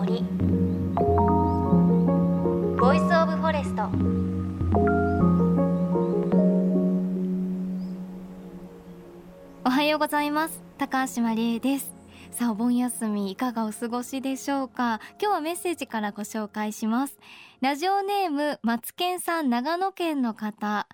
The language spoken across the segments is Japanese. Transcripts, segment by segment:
森。 Voice of Forest おはようございます。高橋真理恵です。さあお盆休みいかがお過ごしでしょうか？今日はメッセージからご紹介します。ラジオネーム松健さん長野県の方。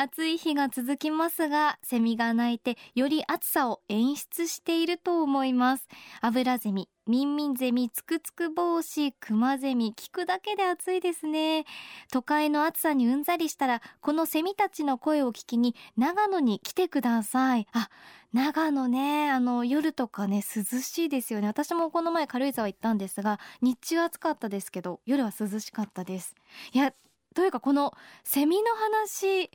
暑い日が続きますがセミが鳴いてより暑さを演出していると思います。アブラゼミミンミンゼミツクツク帽子クマゼミ聞くだけで暑いですね。都会の暑さにうんざりしたらこのセミたちの声を聞きに長野に来てください。あ長野ね。あの夜とかね涼しいですよね。私もこの前軽井沢行ったんですが日中暑かったですけど夜は涼しかったです。いやというかこのセミの話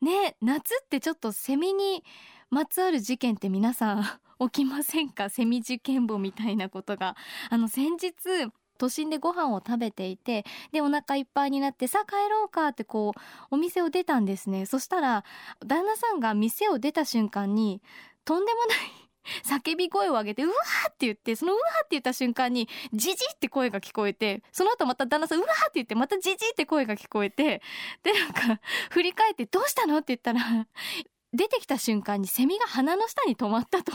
ね夏ってちょっとセミにまつわる事件って皆さん起きませんか？セミ事件簿みたいなことが。あの先日都心でご飯を食べていてでお腹いっぱいになってさあ帰ろうかってこうお店を出たんですね。そしたら旦那さんが店を出た瞬間にとんでもない叫び声を上げて、うわーって言って、そのうわーって言った瞬間に、じじって声が聞こえて、その後また旦那さん、うわーって言って、またじじって声が聞こえて、で、なんか、振り返って、どうしたのって言ったら、出てきた瞬間にセミが鼻の下に止まったと。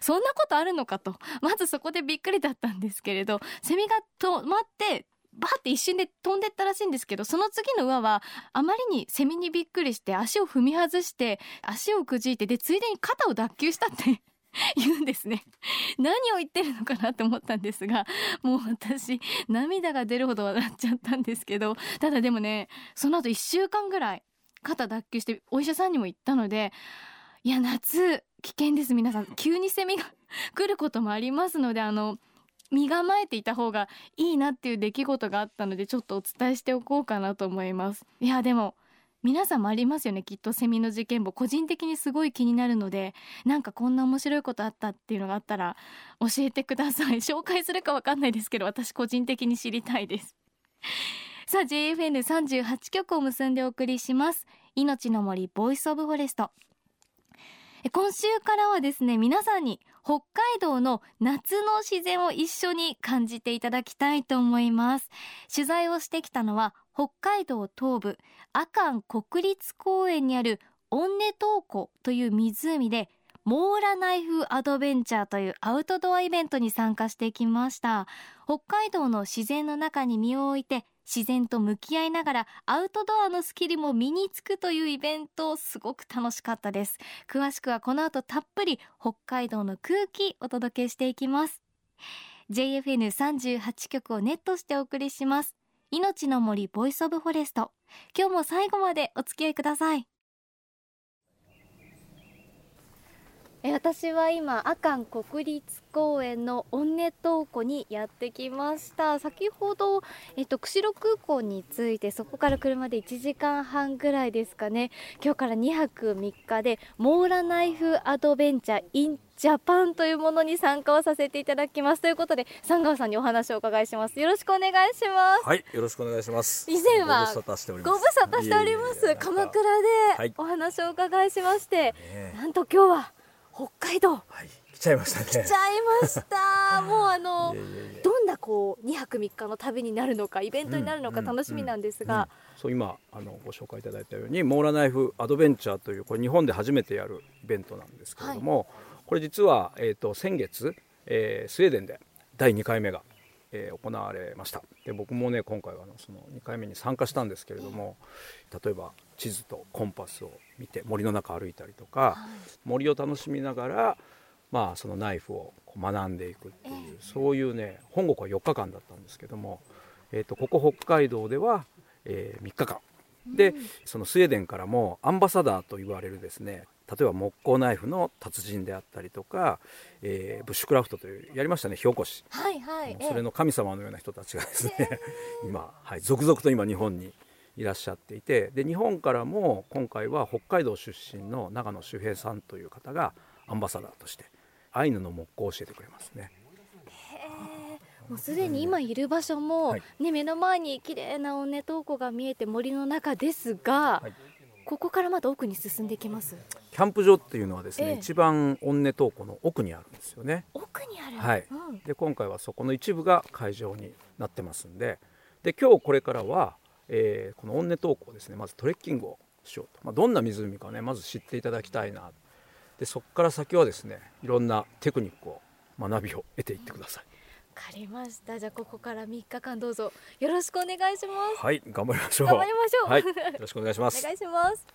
そんなことあるのかと。まずそこでびっくりだったんですけれど、セミが止まって、バーって一瞬で飛んでったらしいんですけどその次の輪はあまりにセミにびっくりして足を踏み外して足をくじいてでついでに肩を脱臼したって 言うんですね。何を言ってるのかなと思ったんですがもう私涙が出るほど笑っちゃったんですけどただでもねその後1週間ぐらい肩脱臼してお医者さんにも行ったのでいや夏危険です。皆さん急にセミが 来ることもありますのであの身構えていた方がいいなっていう出来事があったのでちょっとお伝えしておこうかなと思います。いやでも皆さんもありますよねきっとセミの事件簿。個人的にすごい気になるのでなんかこんな面白いことあったっていうのがあったら教えてください。紹介するかわかんないですけど私個人的に知りたいです。さあ JFN38 曲を結んでお送りします。命の森 Voice of Forest。今週からはですね皆さんに北海道の夏の自然を一緒に感じていただきたいと思います。取材をしてきたのは北海道東部阿寒国立公園にあるオンネトー湖という湖でモーラナイフアドベンチャーというアウトドアイベントに参加してきました。北海道の自然の中に身を置いて自然と向き合いながらアウトドアのスキルも身につくというイベントすごく楽しかったです。詳しくはこの後たっぷり北海道の空気お届けしていきます。JFN38 曲をネットしてお送りします。命の森 Voice of Forest。今日も最後までお付き合いください。え私は今阿寒国立公園のオンネトーコにやってきました。先ほど、えっと、釧路空港に着いてそこから車で1時間半ぐらいですかね。今日から2泊3日でモーラナイフアドベンチャーインジャパンというものに参加をさせていただきます。ということで三川さんにお話をお伺いします。よろしくお願いします。はいよろしくお願いします。以前はご無沙汰しておりごます。無沙汰しております。鎌倉でお話をお伺いしまして、ねなんと今日は北海道。はい。来ちゃいましたね。来ちゃいました。もうあのどんなこう2泊3日の旅になるのかイベントになるのかうん楽しみなんですうん。が、そう今あのご紹介いただいたようにモーラナイフアドベンチャーというこれ日本で初めてやるイベントなんですけれども、これ実は、えー、と先月、えースウェーデンで第2回目が、えー行われました。で僕もね今回はその2回目に参加したんですけれども例えば地図とコンパスを見て森の中歩いたりとか、森を楽しみながらまあそのナイフをこう学んでいくっていう、そういうね本国は4日間だったんですけども、えー、とここ北海道では、え3日間。でそのスウェーデンからもアンバサダーと言われるですね例えば木工ナイフの達人であったりとか、えーブッシュクラフトというやりましたね火起こし。はいはいそれの神様のような人たちがですね、今、はい、続々と今日本にいらっしゃっていてで日本からも今回は北海道出身の長野周平さんという方がアンバサダーとしてアイヌの木工を教えてくれますね。もうすでに今いる場所も、はい。ね、目の前に綺麗な尾根東湖が見えて森の中ですが、はいここからまだ奥に進んでいきます。キャンプ場っていうのはですね、ええ。一番温根東湖の奥にある。んですよね奥にある。はい。うん。で今回はそこの一部が会場になってますんで。で今日これからは、えーこのオンネトー湖をですねまずトレッキングをしようと、まあ、どんな湖かねまず知っていただきたいな。でそこから先はですねいろんなテクニックを学びを得ていってください。わかりました。じゃあここから3日間どうぞ。よろしくお願いします。はい頑張りましょう。頑張りましょう。はいよろしくお願いします。お願いします。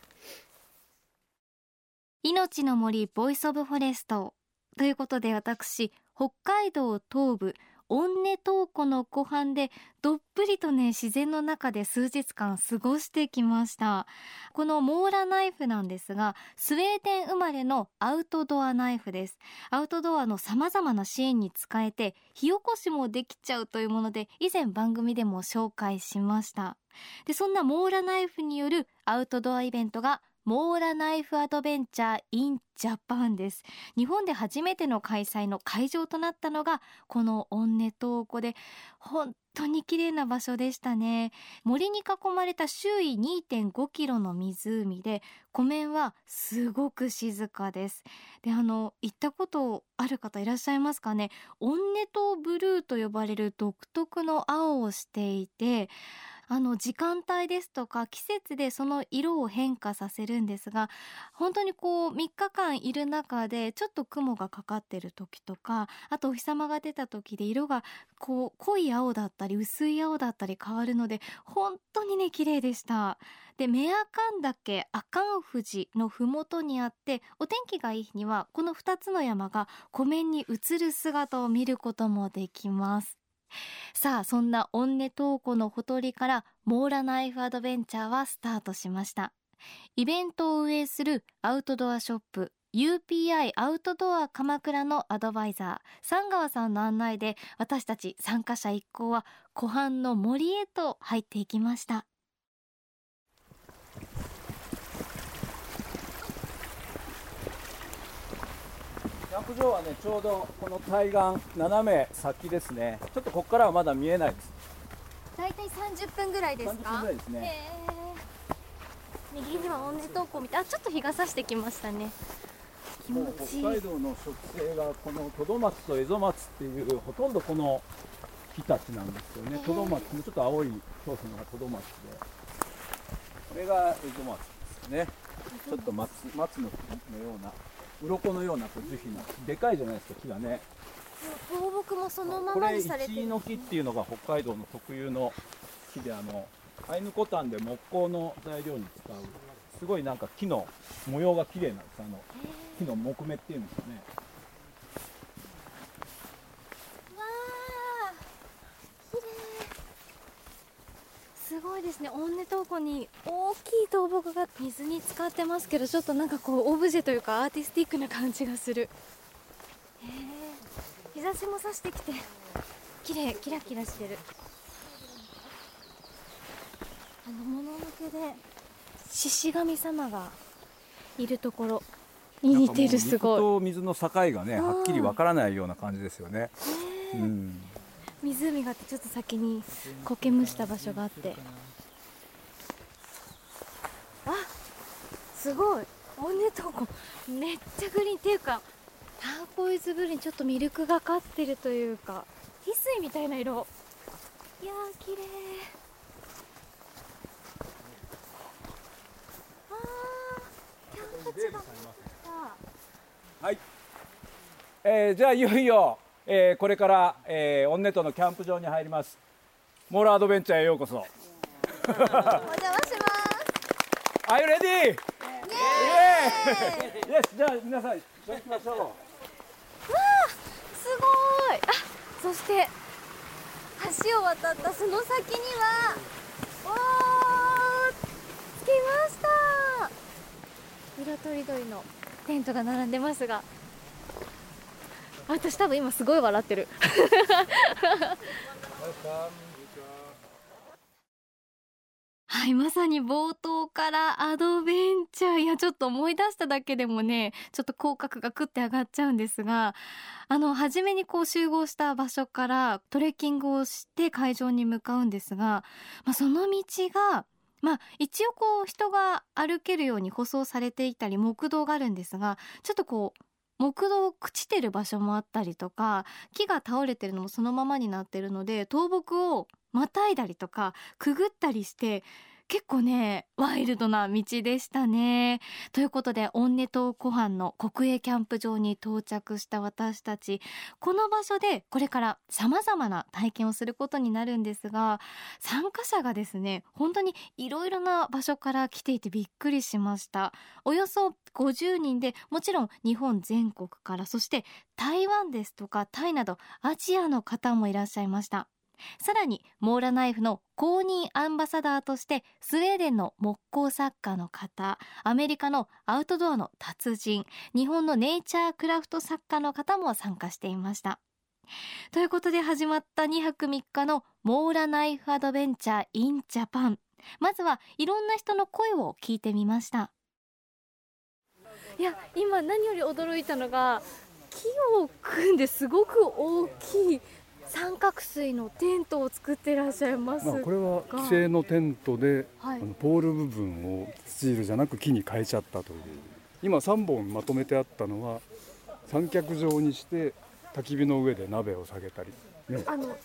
命の森 Voice of Forestということで私北海道東部温根東湖の湖畔でどっぷりとね自然の中で数日間過ごしてきました。このモーラナイフなんですがスウェーデン生まれのアウトドアナイフです。アウトドアの様々な支援に使えて火起こしもできちゃうというもので以前番組でも紹介しました。でそんなモーラナイフによるアウトドアイベントがモーラナイフアドベンチャー in ジャパンです。日本で初めての開催の会場となったのがこの温根東湖で本当に綺麗な場所でしたね。森に囲まれた周囲2.5キロの湖で湖面はすごく静かです。であの行ったことある方いらっしゃいますかね？温根島ブルーと呼ばれる独特の青をしていてあの時間帯ですとか季節でその色を変化させるんですが本当にこう3日間いる中でちょっと雲がかかってる時とかあとお日様が出た時で色がこう濃い青だったり薄い青だったり変わるので本当にね綺麗でした。でメアカン岳阿寒富士の麓にあってお天気がいい日にはこの2つの山が湖面に映る姿を見ることもできます。さあそんな温根東湖のほとりからモーラナイフアドベンチャーはスタートしました。イベントを運営するアウトドアショップ UPI アウトドア鎌倉のアドバイザー三川さんの案内で私たち参加者一行は湖畔の森へと入っていきました。キャンプ場はねちょうどこの対岸斜め先ですね。ちょっとここからはまだ見えないです。だいたい30分ぐらいです30分かぐらいですね。右には温根東湖みたいあちょっと日が差してきましたね。気持ちいい北海道の植生がこのトドマツとエゾマツっていうほとんどこの木たちなんですよね。え。ートドマツもちょっと青い表紙がトドマツで。これがエゾマツですね。ちょっと松松の木のような鱗のようなこう樹皮のでかいじゃないですか木がね。倒木もそのまこれまにされてイチイの木っていうのが北海道の特有の木であのアイヌコタンで木工の材料に使うすごいなんか木の模様が綺麗なんです。あの木の木目っていうんですよねわあ綺麗すごいですね。温根東湖に大きい倒木が水に浸かってますけどちょっとなんかこうオブジェというかアーティスティックな感じがする。へえ日差しも差してきて綺麗キラキラしてる。あのもののけで獅子神様がいるところに似てるすごい。水と水の境がねうんはっきりわからないような感じですよね、うん、湖があってちょっと先に苔むした場所があって。あすごい。温根東湖めっちゃグリーンっていうかターコイズブルーにちょっとミルクがかってるというか翡翠みたいな色。いやー綺麗あーキャンプ地が。はい、えーじゃあいよいよ、えーこれから、えー、オンネットのキャンプ場に入ります。モーラーアドベンチャーへようこそ。お邪魔します。Are you ready? イエーイ Yes. じゃあ皆さん一緒に行きましょう。すごい。あそして橋を渡ったその先にはおー着きました。色とりどりのテントが並んでますが私多分今すごい笑ってる。はいまさに冒頭からアドベンチャー。いやちょっと思い出しただけでもねちょっと口角がクッて上がっちゃうんですがあの初めにこう集合した場所からトレッキングをして会場に向かうんですが、まあ、その道がまあ一応こう人が歩けるように舗装されていたり木道があるんですがちょっとこう木道を朽ちてる場所もあったりとか木が倒れてるのもそのままになってるので倒木をまたいだりとかくぐったりして結構ねワイルドな道でしたね。ということでオンネ島湖畔の国営キャンプ場に到着した私たち。この場所でこれから様々な体験をすることになるんですが参加者がですね本当にいろいろな場所から来ていてびっくりしました。およそ50人でもちろん日本全国からそして台湾ですとかタイなどアジアの方もいらっしゃいました。さらにモーラナイフの公認アンバサダーとしてスウェーデンの木工作家の方アメリカのアウトドアの達人日本のネイチャークラフト作家の方も参加していました。ということで始まった2泊3日のモーラナイフアドベンチャーインジャパン。まずはいろんな人の声を聞いてみました。いや今何より驚いたのが木を組んですごく大きい三角錐のテントを作っていらっしゃいます、まあ、これは既製のテントで、はい、あのポール部分をスチールじゃなく木に変えちゃったという。今3本まとめてあったのは三脚状にして焚き火の上で鍋を下げたり、ね、あの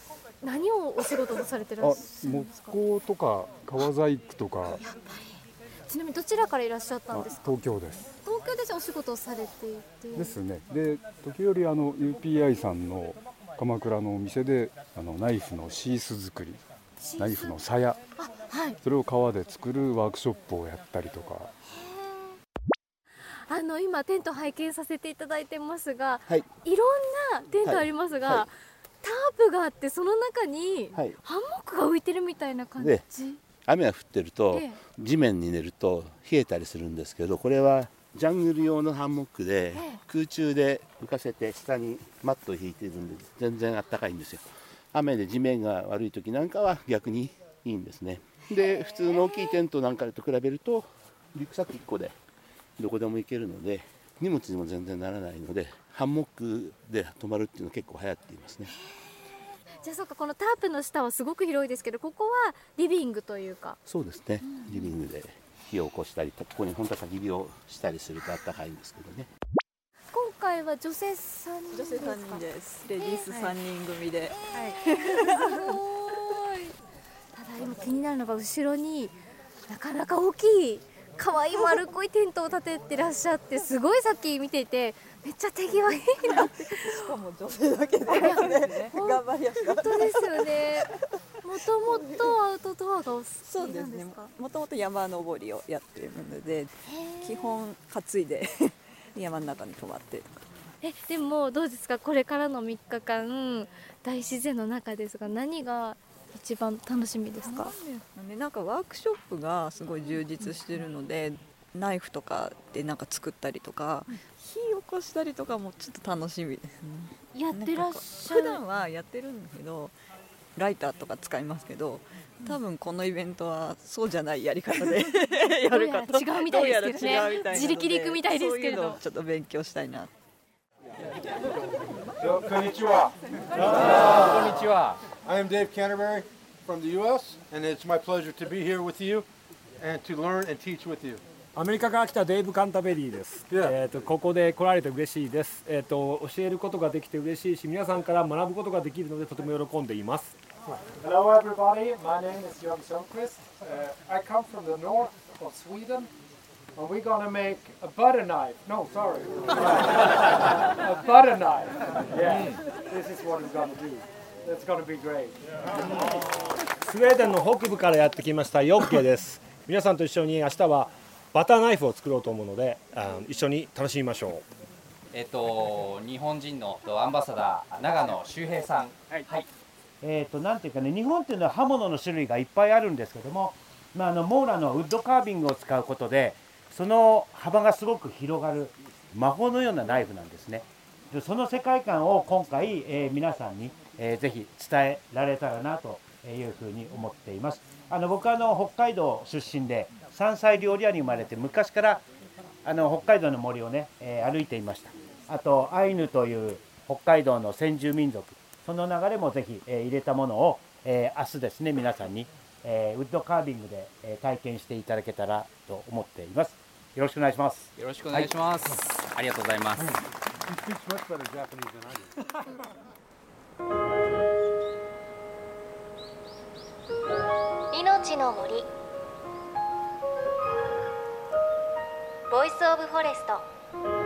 何をお仕事をされてらっしゃるんですか？木工とか革細工とか。ちなみにどちらからいらっしゃったんですか？東京です。東京でお仕事をされていて。ですね。で時折あの UPI さんの鎌倉のお店であのナイフのシース作りナイフの鞘、はい、それを革で作るワークショップをやったりとか。あの今テント拝見させていただいてますが、はい、いろんなテントありますが、はい。はい、タープがあってその中にハンモックが浮いてるみたいな感じ、雨が降ってると、地面に寝ると冷えたりするんですけどこれはジャングル用のハンモックで空中で浮かせて下にマットを引いてるんで全然あったかいんですよ。雨で地面が悪い時なんかは逆にいいんですね。で普通の大きいテントなんかと比べるとリュックサック1個でどこでも行けるので荷物にも全然ならないのでハンモックで泊まるっていうの結構流行っていますね。じゃあそうかこのタープの下はすごく広いですけどここはリビングというか。そうですね、リビングで火を起こしたりここに本当は焚き火をしたりするとあったかいんですけどね。今回は女性3人女性3人です。レディース3人組で、はい、すごいただ今気になるのが後ろになかなか大きい可愛い丸っこいテントを立ててらっしゃってすごいさっき見ていてめっちゃ手際いいなって。しかも女性だけで、ね、頑張りやす本当ですよねもともとアウトドアがお好きそうですね。もともと山登りをやってるので基本担いで 山の中に泊まってえでもどうですか？これからの3日間大自然の中ですが何が一番楽しみですか？ね、なんかワークショップがすごい充実してるのでナイフとかでなんか作ったりとか、火起こしたりとかもちょっと楽しみですね。やってらっしゃる。普段はやってるんだけどライターとか使いますけど多分このイベントはそうじゃないやり方で やるかと。違うみたいですけどね。自力で行くみたいですけど。ちょっと勉強したいな。こんにちは。こんにちは。I am Dave Canterbury from the US and it's my pleasure to be here with you and to learn and teach with you. アメリカから来たデイブ・カンタベリーです。えっ、とここで来られて嬉しいです。えっ、ー、と教えることができて嬉しいし、皆さんから学ぶことができるのでとても喜んでいます。Hello everybody, my name is Jan Sundqvist. Uh, I come from the north of Sweden. And we're gonna make a butter knife. No, sorry. a butter knife. Yeah, this is what it's gonna do. It's gonna be great. スウェーデンの北部からやってきましたヨッケです。皆さんと一緒に明日はバターナイフを作ろうと思うのであ一緒に楽しみましょう。えっと日本人のアンバサダー長野修平さん。はい。はい、えっ、となんていうかね日本っていうのは刃物の種類がいっぱいあるんですけども、まああのモーラのウッドカービングを使うことでその幅がすごく広がる魔法のようなナイフなんですね。でその世界観を今回、えー、皆さんに、えー、ぜひ伝えられたらなというふうに思っています。あの僕はあの北海道出身で山菜料理屋に生まれて昔からあの北海道の森をね、えー、歩いていましたあとアイヌという北海道の先住民族その流れもぜひ、えー、入れたものを、えー、明日ですね皆さんにえー、ウッドカービングで、えー、体験していただけたらと思っています。よろしくお願いします。よろしくお願いします、はい、ありがとうございます、命の森 Voice of Forest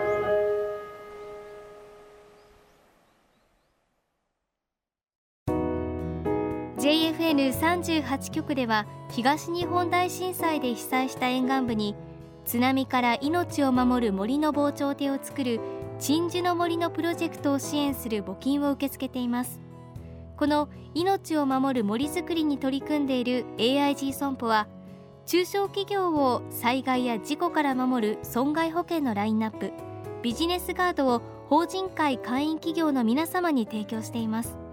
JFN38 局では東日本大震災で被災した沿岸部に津波から命を守る森の防潮堤を作る鎮守の森のプロジェクトを支援する募金を受け付けています。この命を守る森づくりに取り組んでいる AIG 損保は中小企業を災害や事故から守る損害保険のラインナップビジネスガードを法人会会員企業の皆様に提供しています。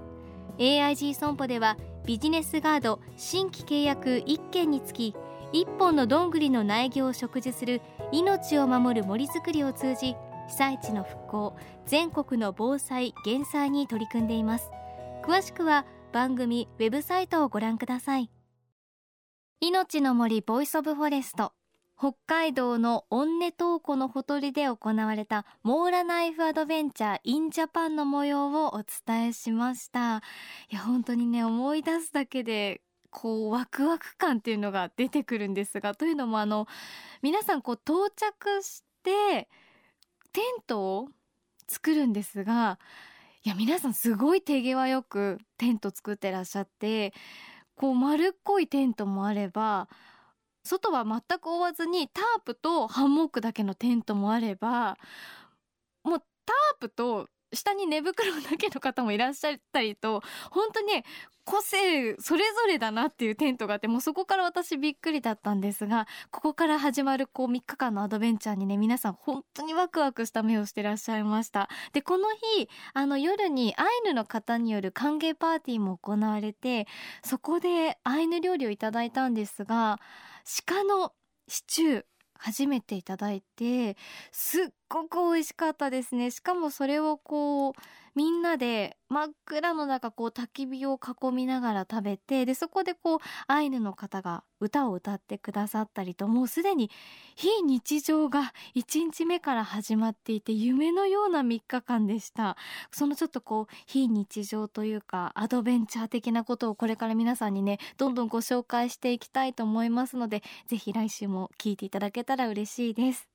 AIG 損保ではビジネスガード新規契約1件につき1本のどんぐりの苗木を植樹する命を守る森づくりを通じ被災地の復興全国の防災減災に取り組んでいます。詳しくは番組ウェブサイトをご覧ください。命の森 Voice of Forest。北海道のオンネトー湖のほとりで行われたモーラナイフアドベンチャーインジャパンの模様をお伝えしました。いや本当にね思い出すだけでこうワクワク感っていうのが出てくるんですがというのもあの皆さんこう到着してテントを作るんですがいや皆さんすごい手際よくテント作ってらっしゃってこう丸っこいテントもあれば外は全く覆わずにタープとハンモックだけのテントもあればもうタープと下に寝袋だけの方もいらっしゃったりと本当に個性それぞれだなっていうテントがあってもうそこから私びっくりだったんですがここから始まるこう3日間のアドベンチャーにね皆さん本当にワクワクした目をしてらっしゃいました。でこの日あの夜にアイヌの方による歓迎パーティーも行われてそこでアイヌ料理をいただいたんですが鹿のシチュー初めていただいてすっごく美味しかったですね。しかもそれをこうみんなで真っ暗の中こう焚き火を囲みながら食べてでそこでこうアイヌの方が歌を歌ってくださったりともうすでに非日常が1日目から始まっていて夢のような3日間でした。そのちょっとこう非日常というかアドベンチャー的なことをこれから皆さんにねどんどんご紹介していきたいと思いますのでぜひ来週も聞いていただけたら嬉しいです。